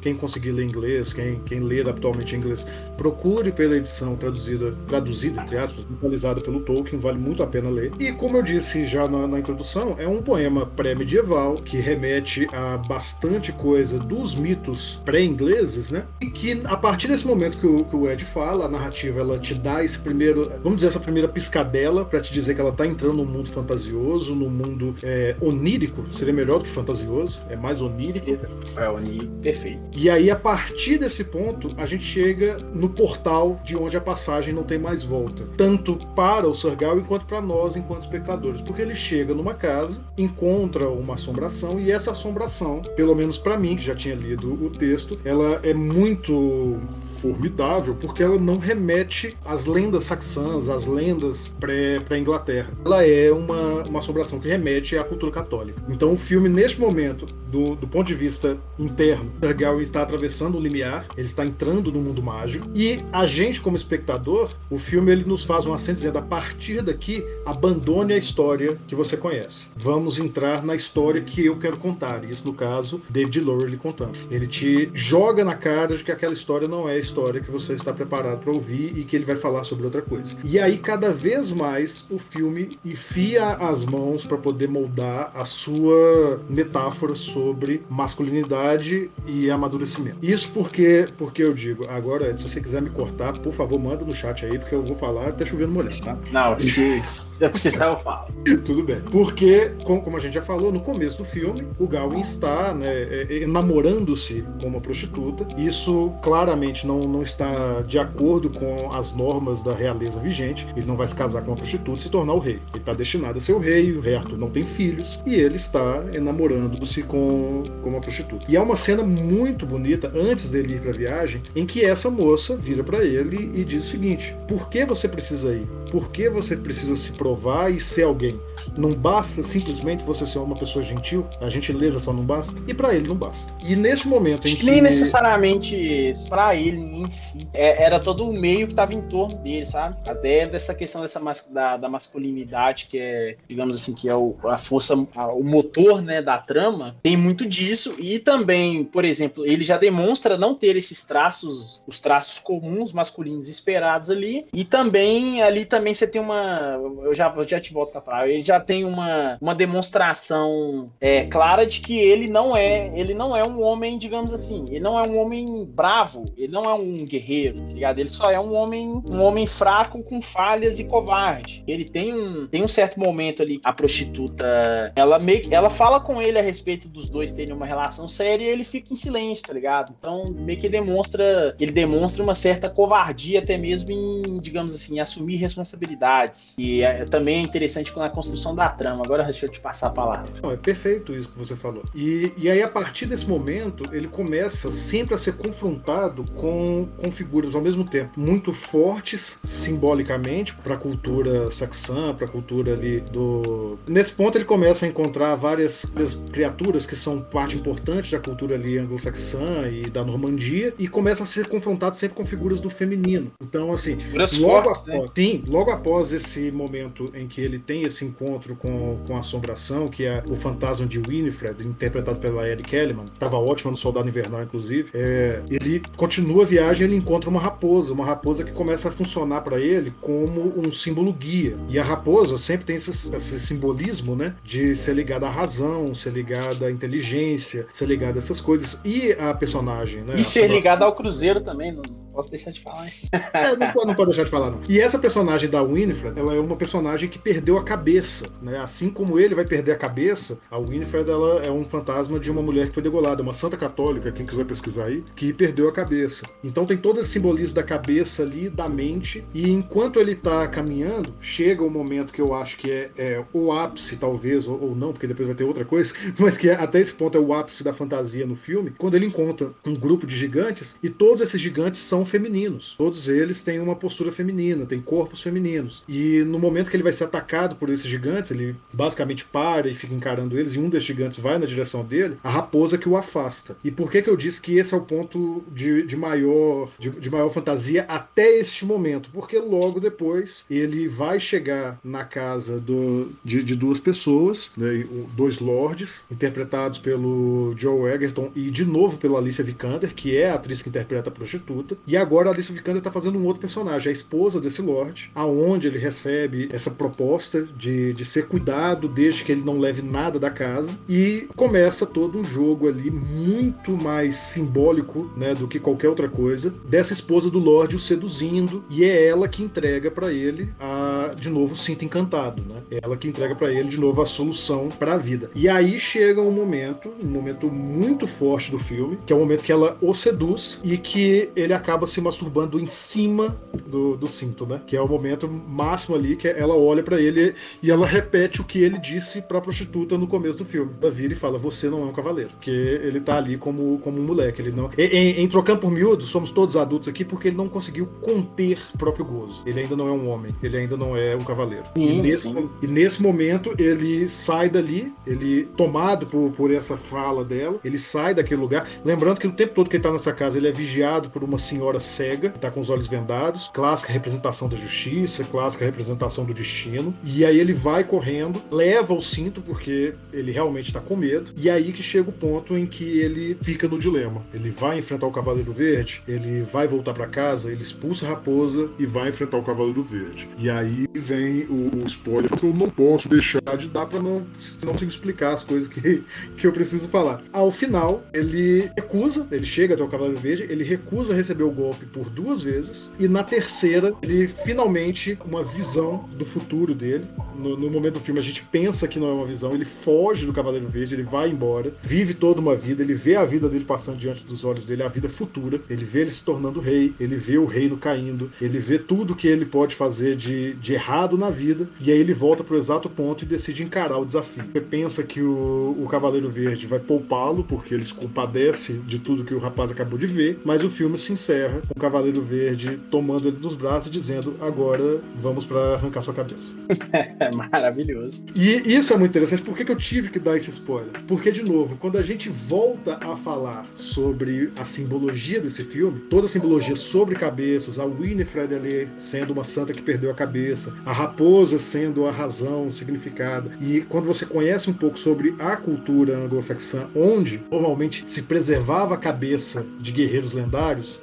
quem conseguir ler inglês, quem, quem ler atualmente inglês, procure pela edição traduzida, traduzida, entre aspas, atualizada pelo Tolkien, vale muito a pena ler. E como eu disse já na, na introdução, é um poema pré-medieval que remete a bastante coisa dos mitos pré-ingleses, né? E que a partir desse momento que o, que o Ed fala, a narrativa ela te dá esse primeiro, vamos dizer, essa primeira piscadela para te dizer que ela tá entrando num mundo fantasioso, num mundo é, onírico, seria melhor do que fantasioso, é mais onírico. É onírico, perfeito. E aí, a partir desse ponto, a gente chega no portal de onde a passagem não tem mais volta, tanto para o Sargal quanto para nós, enquanto espectadores, porque ele chega numa casa, encontra uma assombração e essa assombração, pelo menos para mim, que já tinha lido o texto, ela é muito formidável porque ela não remete às lendas saxãs, às lendas pré-Inglaterra. ela é uma, uma assombração que remete à cultura católica. Então o filme, neste momento, do, do ponto de vista interno, Gawain está atravessando o limiar, ele está entrando no mundo mágico, e a gente, como espectador, o filme ele nos faz um acento dizendo, a partir daqui, abandone a história que você conhece. Vamos entrar na história que eu quero contar. Isso, no caso, David Lowery contando. Ele te joga na cara de que aquela história não é a história que você está preparado para ouvir e que ele vai falar sobre outra coisa. E aí, cada vez mais, o filme enfia as mãos para poder moldar a sua metáfora sobre masculinidade e amadurecimento. Isso porque, porque eu digo, agora, se você quiser me cortar, por favor, manda no chat aí, porque eu vou falar até chovendo molhado, tá? Não, se, se precisar, eu falo. <laughs> Tudo bem. Porque, como a gente já falou, no começo do filme, o Gawain está né, é, é, namorando-se com uma prostituta. Isso claramente não não, está de acordo com as normas da realeza vigente, ele não vai se casar com uma prostituta e se tornar o rei. Ele está destinado a ser o rei, o rei Arthur não tem filhos, e ele está enamorando-se com, com uma prostituta. E há uma cena muito bonita, antes dele ir para a viagem, em que essa moça vira para ele e diz o seguinte: Por que você precisa ir? Por que você precisa se provar e ser alguém? Não basta simplesmente você ser uma pessoa gentil, a gentileza só não basta, e para ele não basta. E neste momento em que. Nem necessariamente para ele em si. É, era todo o meio que estava em torno dele, sabe? Até dessa questão dessa da, da, masculinidade, que é, digamos assim, que é o, a força, a, o motor né, da trama, tem muito disso. E também, por exemplo, ele já demonstra não ter esses traços, os traços comuns masculinos esperados ali. E também, ali também você tem uma. Eu já, eu já te volto pra Ele já tem uma, uma demonstração é, clara de que ele não é, ele não é um homem, digamos assim, ele não é um homem bravo, ele não é um um guerreiro, tá ligado? Ele só é um homem, um homem fraco com falhas e covarde. Ele tem um, tem um certo momento ali, a prostituta, ela meio ela fala com ele a respeito dos dois terem uma relação séria e ele fica em silêncio, tá ligado? Então, meio que demonstra, ele demonstra uma certa covardia até mesmo em, digamos assim, assumir responsabilidades. E é, também é interessante na construção da trama. Agora deixa eu te passar a palavra. Não, é perfeito isso que você falou. E, e aí, a partir desse momento, ele começa sempre a ser confrontado com com, figuras ao mesmo tempo muito fortes simbolicamente para a cultura saxã, para a cultura ali do. Nesse ponto ele começa a encontrar várias, criaturas que são parte importante da cultura ali anglo-saxã e da Normandia e começa a ser confrontado sempre com figuras do feminino. Então assim, logo fortes, após, né? sim, logo após esse momento em que ele tem esse encontro com, com a assombração, que é o fantasma de Winifred, interpretado pela Eric Kellyman, estava ótima no Soldado Invernal inclusive, é, ele continua viagem viagem ele encontra uma raposa, uma raposa que começa a funcionar para ele como um símbolo guia. E a raposa sempre tem esse, esse, simbolismo, né, de ser ligada à razão, ser ligada à inteligência, ser ligada a essas coisas. E a personagem, né? E ser ligada ao cruzeiro também, não posso deixar de falar isso. É, não, pode, não pode deixar de falar, não. E essa personagem da Winifred, ela é uma personagem que perdeu a cabeça, né? Assim como ele vai perder a cabeça, a Winifred ela é um fantasma de uma mulher que foi degolada, uma santa católica, quem quiser pesquisar aí, que perdeu a cabeça. Então tem todo esse simbolismo da cabeça ali, da mente, e enquanto ele tá caminhando, chega o um momento que eu acho que é, é o ápice, talvez, ou, ou, não, porque depois vai ter outra coisa, <laughs> mas que é, até esse ponto é o ápice da fantasia no filme, quando ele encontra um grupo de gigantes, e todos esses gigantes são são femininos. Todos eles têm uma postura feminina, têm corpos femininos. E no momento que ele vai ser atacado por esses gigantes, ele basicamente para e fica encarando eles, e um desses gigantes vai na direção dele, a raposa que o afasta. E por que, que eu disse que esse é o ponto de, de maior, de, de maior fantasia até este momento? Porque logo depois ele vai chegar na casa do, de, de duas pessoas, né, dois lords, interpretados pelo Joe Egerton e de novo pela Alicia Vikander, que é a atriz que interpreta a prostituta. E agora a Alicia Vikander está fazendo um outro personagem, a esposa desse lord, aonde ele recebe essa proposta de, de ser cuidado desde que ele não leve nada da casa. E começa todo um jogo ali muito mais simbólico né, do que qualquer outra coisa, dessa esposa do Lorde o seduzindo, e é ela que entrega para ele a, de novo o cinto encantado, né? É ela que entrega para ele de novo a solução para a vida. E aí chega um momento, um momento muito forte do filme, que é o momento que ela o seduz e que ele acaba se masturbando em cima do, do cinto, né? Que é o momento máximo ali que ela olha para ele e ela repete o que ele disse para a prostituta no começo do filme. Ela vira e fala: "Você não é um cavaleiro", porque ele tá ali como como um moleque, ele não. Em, em trocando por miúdos, somos todos adultos aqui porque ele não conseguiu conter o próprio gozo. Ele ainda não é um homem, ele ainda não é um cavaleiro. Sim, e, nesse, e, nesse, momento ele sai dali, ele tomado por, por essa fala dela, ele sai daquele lugar. Lembrando que o tempo todo que ele tá nessa casa, ele é vigiado por uma senhora cega, que tá com os olhos vendados, clássica representação da justiça, clássica representação do destino. E aí ele vai correndo, leva o cinto porque ele realmente tá com medo. E aí que chega o ponto em que ele fica no dilema. Ele vai enfrentar o Cavaleiro Verde, ele vai voltar para casa, ele expulsa a raposa e vai enfrentar o Cavaleiro Verde. E aí vem o, o spoiler que eu não posso deixar de dar para não, não consigo explicar as coisas que, <laughs> que eu preciso falar. Ao final, ele recusa, ele chega até o Cavaleiro Verde, ele recusa receber o golpe por duas vezes e na terceira ele finalmente uma visão do futuro dele. No, no momento do filme a gente pensa que não é uma visão, ele foge do Cavaleiro Verde, ele vai embora, vive toda uma vida, ele vê a vida dele passando diante dos olhos dele, a vida futura, ele vê ele se tornando rei, ele vê o reino caindo, ele vê tudo que ele pode fazer de, de errado na vida, e aí ele volta pro exato ponto e decide encarar o desafio. Você pensa que o, o Cavaleiro Verde vai poupá-lo, porque ele se compadece de tudo que o rapaz acabou de ver, mas o filme se encerra com o Cavaleiro Verde tomando ele nos braços e dizendo: agora vamos para arrancar sua cabeça. <laughs> Maravilhoso. E isso é muito interessante. Por que, que eu tive que dar esse spoiler? Porque, de novo, quando a gente volta a falar sobre a simbologia desse filme, toda a simbologia sobre cabeças, a Winifred ali sendo uma santa que perdeu a cabeça, a raposa sendo a razão significada, e quando você conhece um pouco sobre a cultura anglo-saxã, onde normalmente se preservava a cabeça de guerreiros lendários,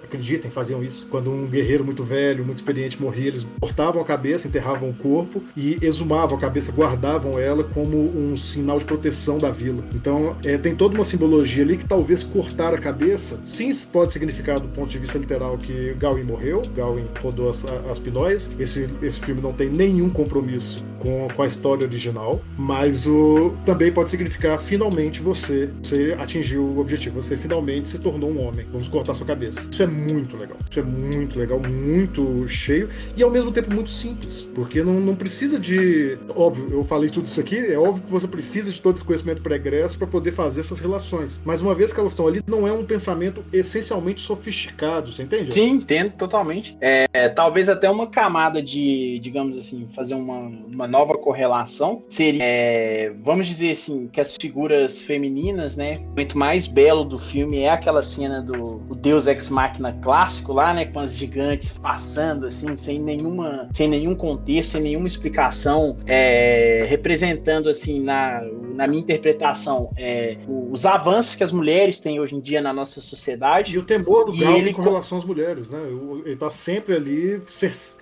faziam isso. Quando um guerreiro muito velho, muito experiente morria, eles cortavam a cabeça, enterravam o corpo e exumavam a cabeça, guardavam ela como um sinal de proteção da vila. Então, é, tem toda uma simbologia ali que talvez cortar a cabeça, sim, pode significar do ponto de vista literal que Gawain morreu, Gawain rodou as, as pinóias. Esse, esse filme não tem nenhum compromisso com, com a história original, mas o, também pode significar finalmente você, você atingiu o objetivo, você finalmente se tornou um homem. Vamos cortar sua cabeça. Isso é muito legal. Isso é muito legal, muito cheio e ao mesmo tempo muito simples, porque não, não precisa de. Óbvio, eu falei tudo isso aqui, é óbvio que você precisa de todo esse conhecimento pregresso para poder fazer essas relações. Mas uma vez que elas estão ali, não é um pensamento essencialmente sofisticado, você entende? Sim, entendo totalmente. É, talvez até uma camada de, digamos assim, fazer uma, uma nova correlação seria, é, vamos dizer assim, que as figuras femininas, né? O momento mais belo do filme é aquela cena do Deus Ex Machina clássico lá, né? Com as gigantes passando, assim, sem nenhuma, sem nenhum contexto, sem nenhuma explicação, é, representando, assim, na, na minha interpretação, é, os avanços que as mulheres têm hoje em dia na nossa sociedade. E o temor do Gal ele... com relação às mulheres, né? Ele tá sempre ali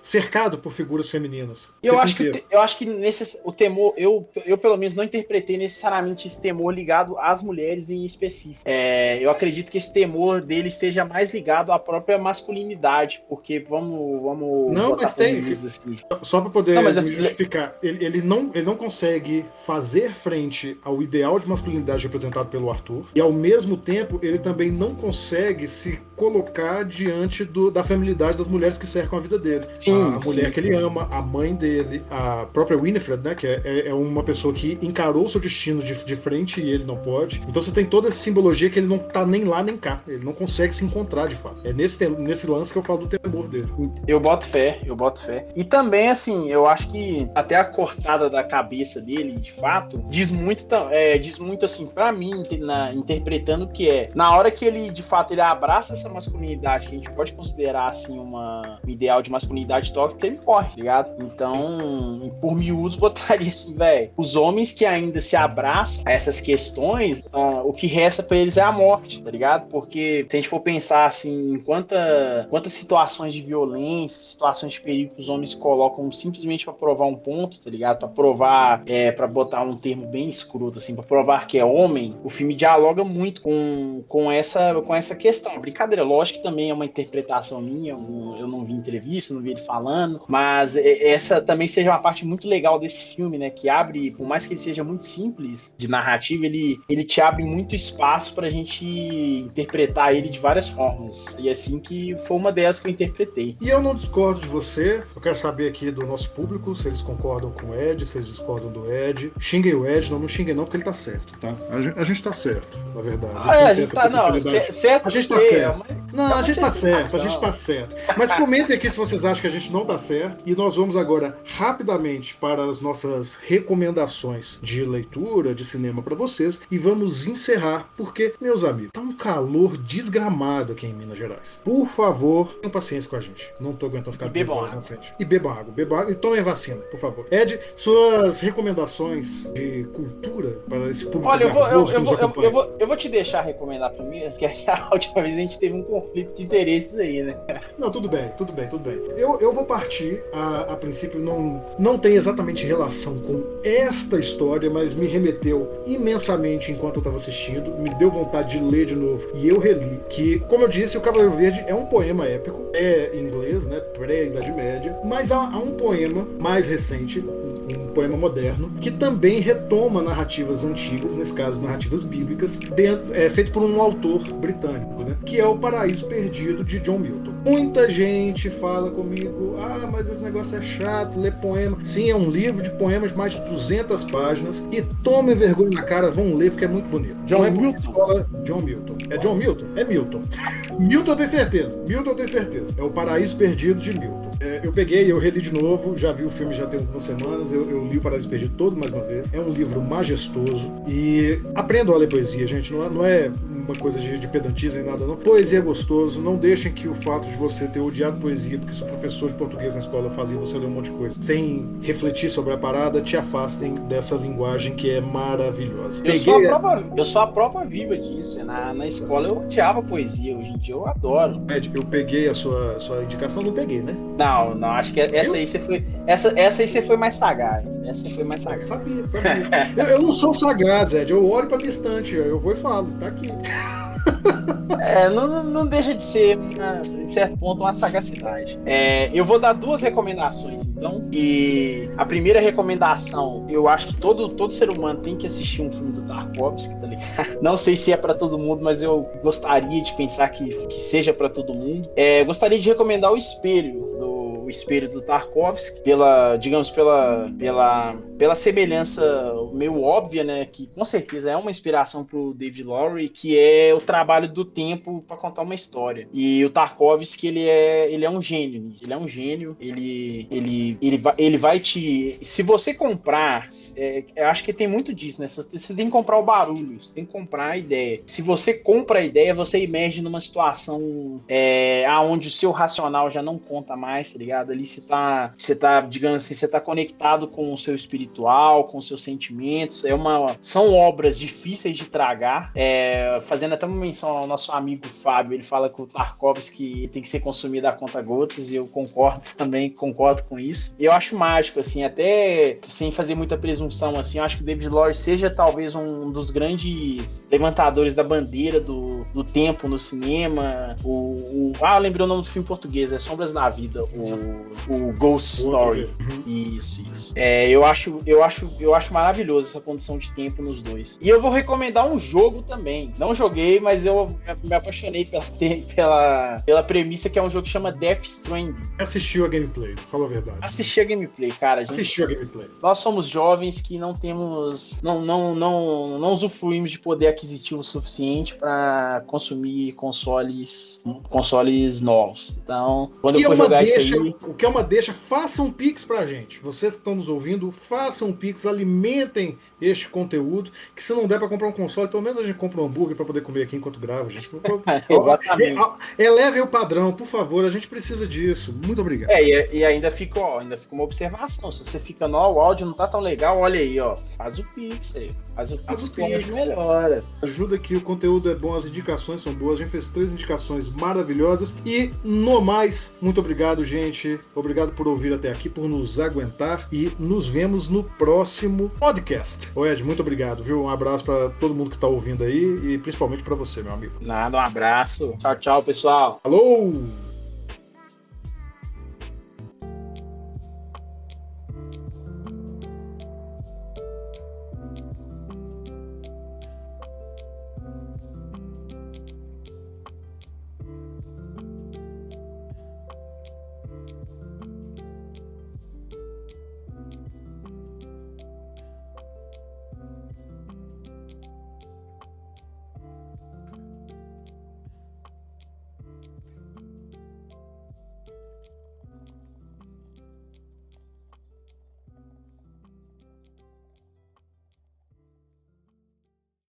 cercado por figuras femininas. Eu acho, que, eu acho que nesse, o temor, eu, eu pelo menos não interpretei necessariamente esse temor ligado às mulheres em específico. É, eu acredito que esse temor dele esteja mais ligado à própria masculinidade, porque vamos. vamos não, mas tem. Assim. Só para poder não, mas, justificar, ele, ele, não, ele não consegue fazer frente ao ideal de masculinidade representado pelo Arthur, e ao mesmo tempo ele também não consegue se colocar diante do, da feminilidade das mulheres que cercam a vida dele. Sim, a, a mulher que ele ama, a mãe dele, a própria Winifred, né, que é, é, é uma pessoa que encarou seu destino de, de frente e ele não pode. Então você tem toda essa simbologia que ele não tá nem lá nem cá. Ele não consegue se encontrar de fato. É nesse, nesse lance que eu falo do temor dele. Eu boto fé, eu boto fé. E também, assim, eu acho que até a cortada da cabeça dele, de fato, diz muito, é, diz muito assim, para mim, na, interpretando que é, na hora que ele, de fato, ele abraça essa masculinidade, que a gente pode considerar, assim, uma, um ideal de masculinidade tóxica, ele morre, tá ligado? Então, por miúdos, botaria assim, velho, os homens que ainda se abraçam a essas questões, uh, o que resta para eles é a morte, tá ligado? Porque se a gente for pensar, assim, em quanta, quantas situações de violência, situações de perigo que os homens colocam simplesmente para provar um ponto, tá ligado? Para provar, é, para botar um termo bem escroto, assim, para provar que é homem, o filme dialoga muito com, com, essa, com essa questão. Brincadeira, lógico que também é uma interpretação minha, eu não vi entrevista, não vi ele falando, mas essa também seja uma parte muito legal desse filme, né? Que abre, por mais que ele seja muito simples de narrativa, ele, ele te abre muito espaço pra gente interpretar ele de várias formas. E é assim que foi uma delas que eu interpretei. E eu não discordo de você, eu quero saber aqui do nosso público se eles concordam com o Ed, se eles discordam do Ed. Xinguem o Ed, não, não xinguem não, porque ele tá certo, tá? A gente, a gente tá certo, na verdade. A gente, ah, é, a gente tá, não, certo. A gente tá certo. Não, a gente tá certo, a gente tá certo. Mas comentem aqui se vocês acham que a gente não tá certo. E nós vamos agora rapidamente para as nossas recomendações de leitura, de cinema para vocês. E vamos encerrar, porque, meus amigos, tá um calor desgramado aqui em Minas Gerais. Por favor, tenham paciência com a gente. Não tô aguentando ficar duas horas na frente. E bebam água, bebam água e tomem vacina, por favor. Ed, suas recomendações de cultura para esse público. Olha, eu vou, eu, eu, vou, eu, vou, eu vou te deixar recomendar primeiro, <laughs> porque a última vez a gente teve um conflito de interesses aí, né? Não, tudo bem, tudo bem, tudo bem. Eu, eu vou partir, a, a princípio, não, não tem exatamente relação com esta história, mas me remeteu imensamente enquanto eu estava assistindo, me deu vontade de ler de novo. E eu reli que, como eu disse, o Cavaleiro Verde é um poema épico, é em inglês, né? Pré-Idade Média, mas há, há um poema mais recente, um poema moderno, que também retoma narrativas antigas, nesse caso narrativas bíblicas, dentro, é, feito por um autor britânico, né? que é O Paraíso Perdido de John Milton. Muita gente fala comigo, ah, mas esse negócio é chato, ler poema. Sim, é um livro de poemas de mais de 200 páginas e tome vergonha na cara, vão ler porque é muito bonito. John é Milton? Escola, John Milton. É John Milton? É Milton. Milton tenho certeza. Milton tenho certeza. É O Paraíso Perdido de Milton. É, eu peguei, eu reli de novo, já vi o filme já tem algumas semanas, eu, eu li o Paraíso Perdido todo mais uma vez. É um livro majestoso e aprendam a ler poesia, gente. Não é, não é uma coisa de, de pedantismo nem nada, não. Poesia é gostoso. Não deixem que o fato de você ter odiado poesia, porque seu professor de português na escola fazia você ler um monte de coisa, sem refletir sobre a parada, te afastem dessa linguagem que é maravilhosa. Eu, Peguei... sou, a prova, eu sou a prova viva disso. Na, na escola eu odiava poesia, hoje em dia eu adoro. Ed, eu peguei a sua, sua indicação, não peguei, né? Não, não, acho que essa eu? aí você foi. Essa, essa aí você foi mais sagaz. Essa foi mais sagaz. Eu sabia, sabia. eu, eu, não sou sagaz, Ed. Eu olho pra minha estante, eu vou e falo, tá aqui. <laughs> É, não, não deixa de ser, uma, em certo ponto, uma sagacidade. É, eu vou dar duas recomendações, então. E a primeira recomendação, eu acho que todo, todo ser humano tem que assistir um filme do Tarkovsky, tá ligado? <laughs> Não sei se é para todo mundo, mas eu gostaria de pensar que, que seja para todo mundo. É, gostaria de recomendar O Espelho, do espelho do Tarkovsky, pela, digamos, pela, pela, pela semelhança meio óbvia, né, que com certeza é uma inspiração pro David Lowry, que é o trabalho do tempo para contar uma história. E o Tarkovsky, ele é, ele é um gênio, ele é um gênio, ele, ele, ele, vai, ele vai te... Se você comprar, é, eu acho que tem muito disso, né, você tem que comprar o barulho, você tem que comprar a ideia. Se você compra a ideia, você emerge numa situação é, onde o seu racional já não conta mais, tá ligado? Ali você tá, você tá, digamos assim, você tá conectado com o seu espiritual, com os seus sentimentos. É uma, são obras difíceis de tragar. É, fazendo até uma menção ao nosso amigo Fábio, ele fala que o Tarkovsky tem que ser consumido a conta gotas e eu concordo <laughs> também, concordo com isso. Eu acho mágico, assim, até sem fazer muita presunção, assim, eu acho que o David Lore seja talvez um dos grandes levantadores da bandeira do, do tempo no cinema. O, o ah, lembrei o nome do filme português, é Sombras da Vida. O o Ghost Story. Uhum. Isso, isso. É, eu acho, eu acho, eu acho maravilhoso essa condição de tempo nos dois. E eu vou recomendar um jogo também. Não joguei, mas eu me apaixonei pela, <laughs> pela, pela premissa que é um jogo que chama Death Stranding. Assistiu a gameplay, fala a verdade. Assisti a gameplay, cara. Gente, Assistiu a gameplay. Nós somos jovens que não temos, não, não, não, não usufruímos de poder aquisitivo suficiente para consumir consoles, consoles novos. Então, quando eu for é jogar deixa, isso aí, o que é uma deixa, façam um pix pra gente. Vocês que estão nos ouvindo, façam um pix, alimentem este conteúdo, que se não der para comprar um console, pelo menos a gente compra um hambúrguer para poder comer aqui enquanto grava, gente. <laughs> Eleve o padrão, por favor, a gente precisa disso. Muito obrigado. É, e, e ainda fica, ó, ainda fica uma observação. Se você fica, no, o áudio não tá tão legal, olha aí, ó. Faz o Pix aí. Faz o Pix, faz o Pix. melhora. Ajuda que o conteúdo é bom, as indicações são boas. A gente fez três indicações maravilhosas. E no mais, muito obrigado, gente. Obrigado por ouvir até aqui, por nos aguentar. E nos vemos no próximo podcast. Ô Ed, muito obrigado, viu? Um abraço para todo mundo que tá ouvindo aí e principalmente para você, meu amigo. Nada, um abraço. Tchau, tchau, pessoal. Alô!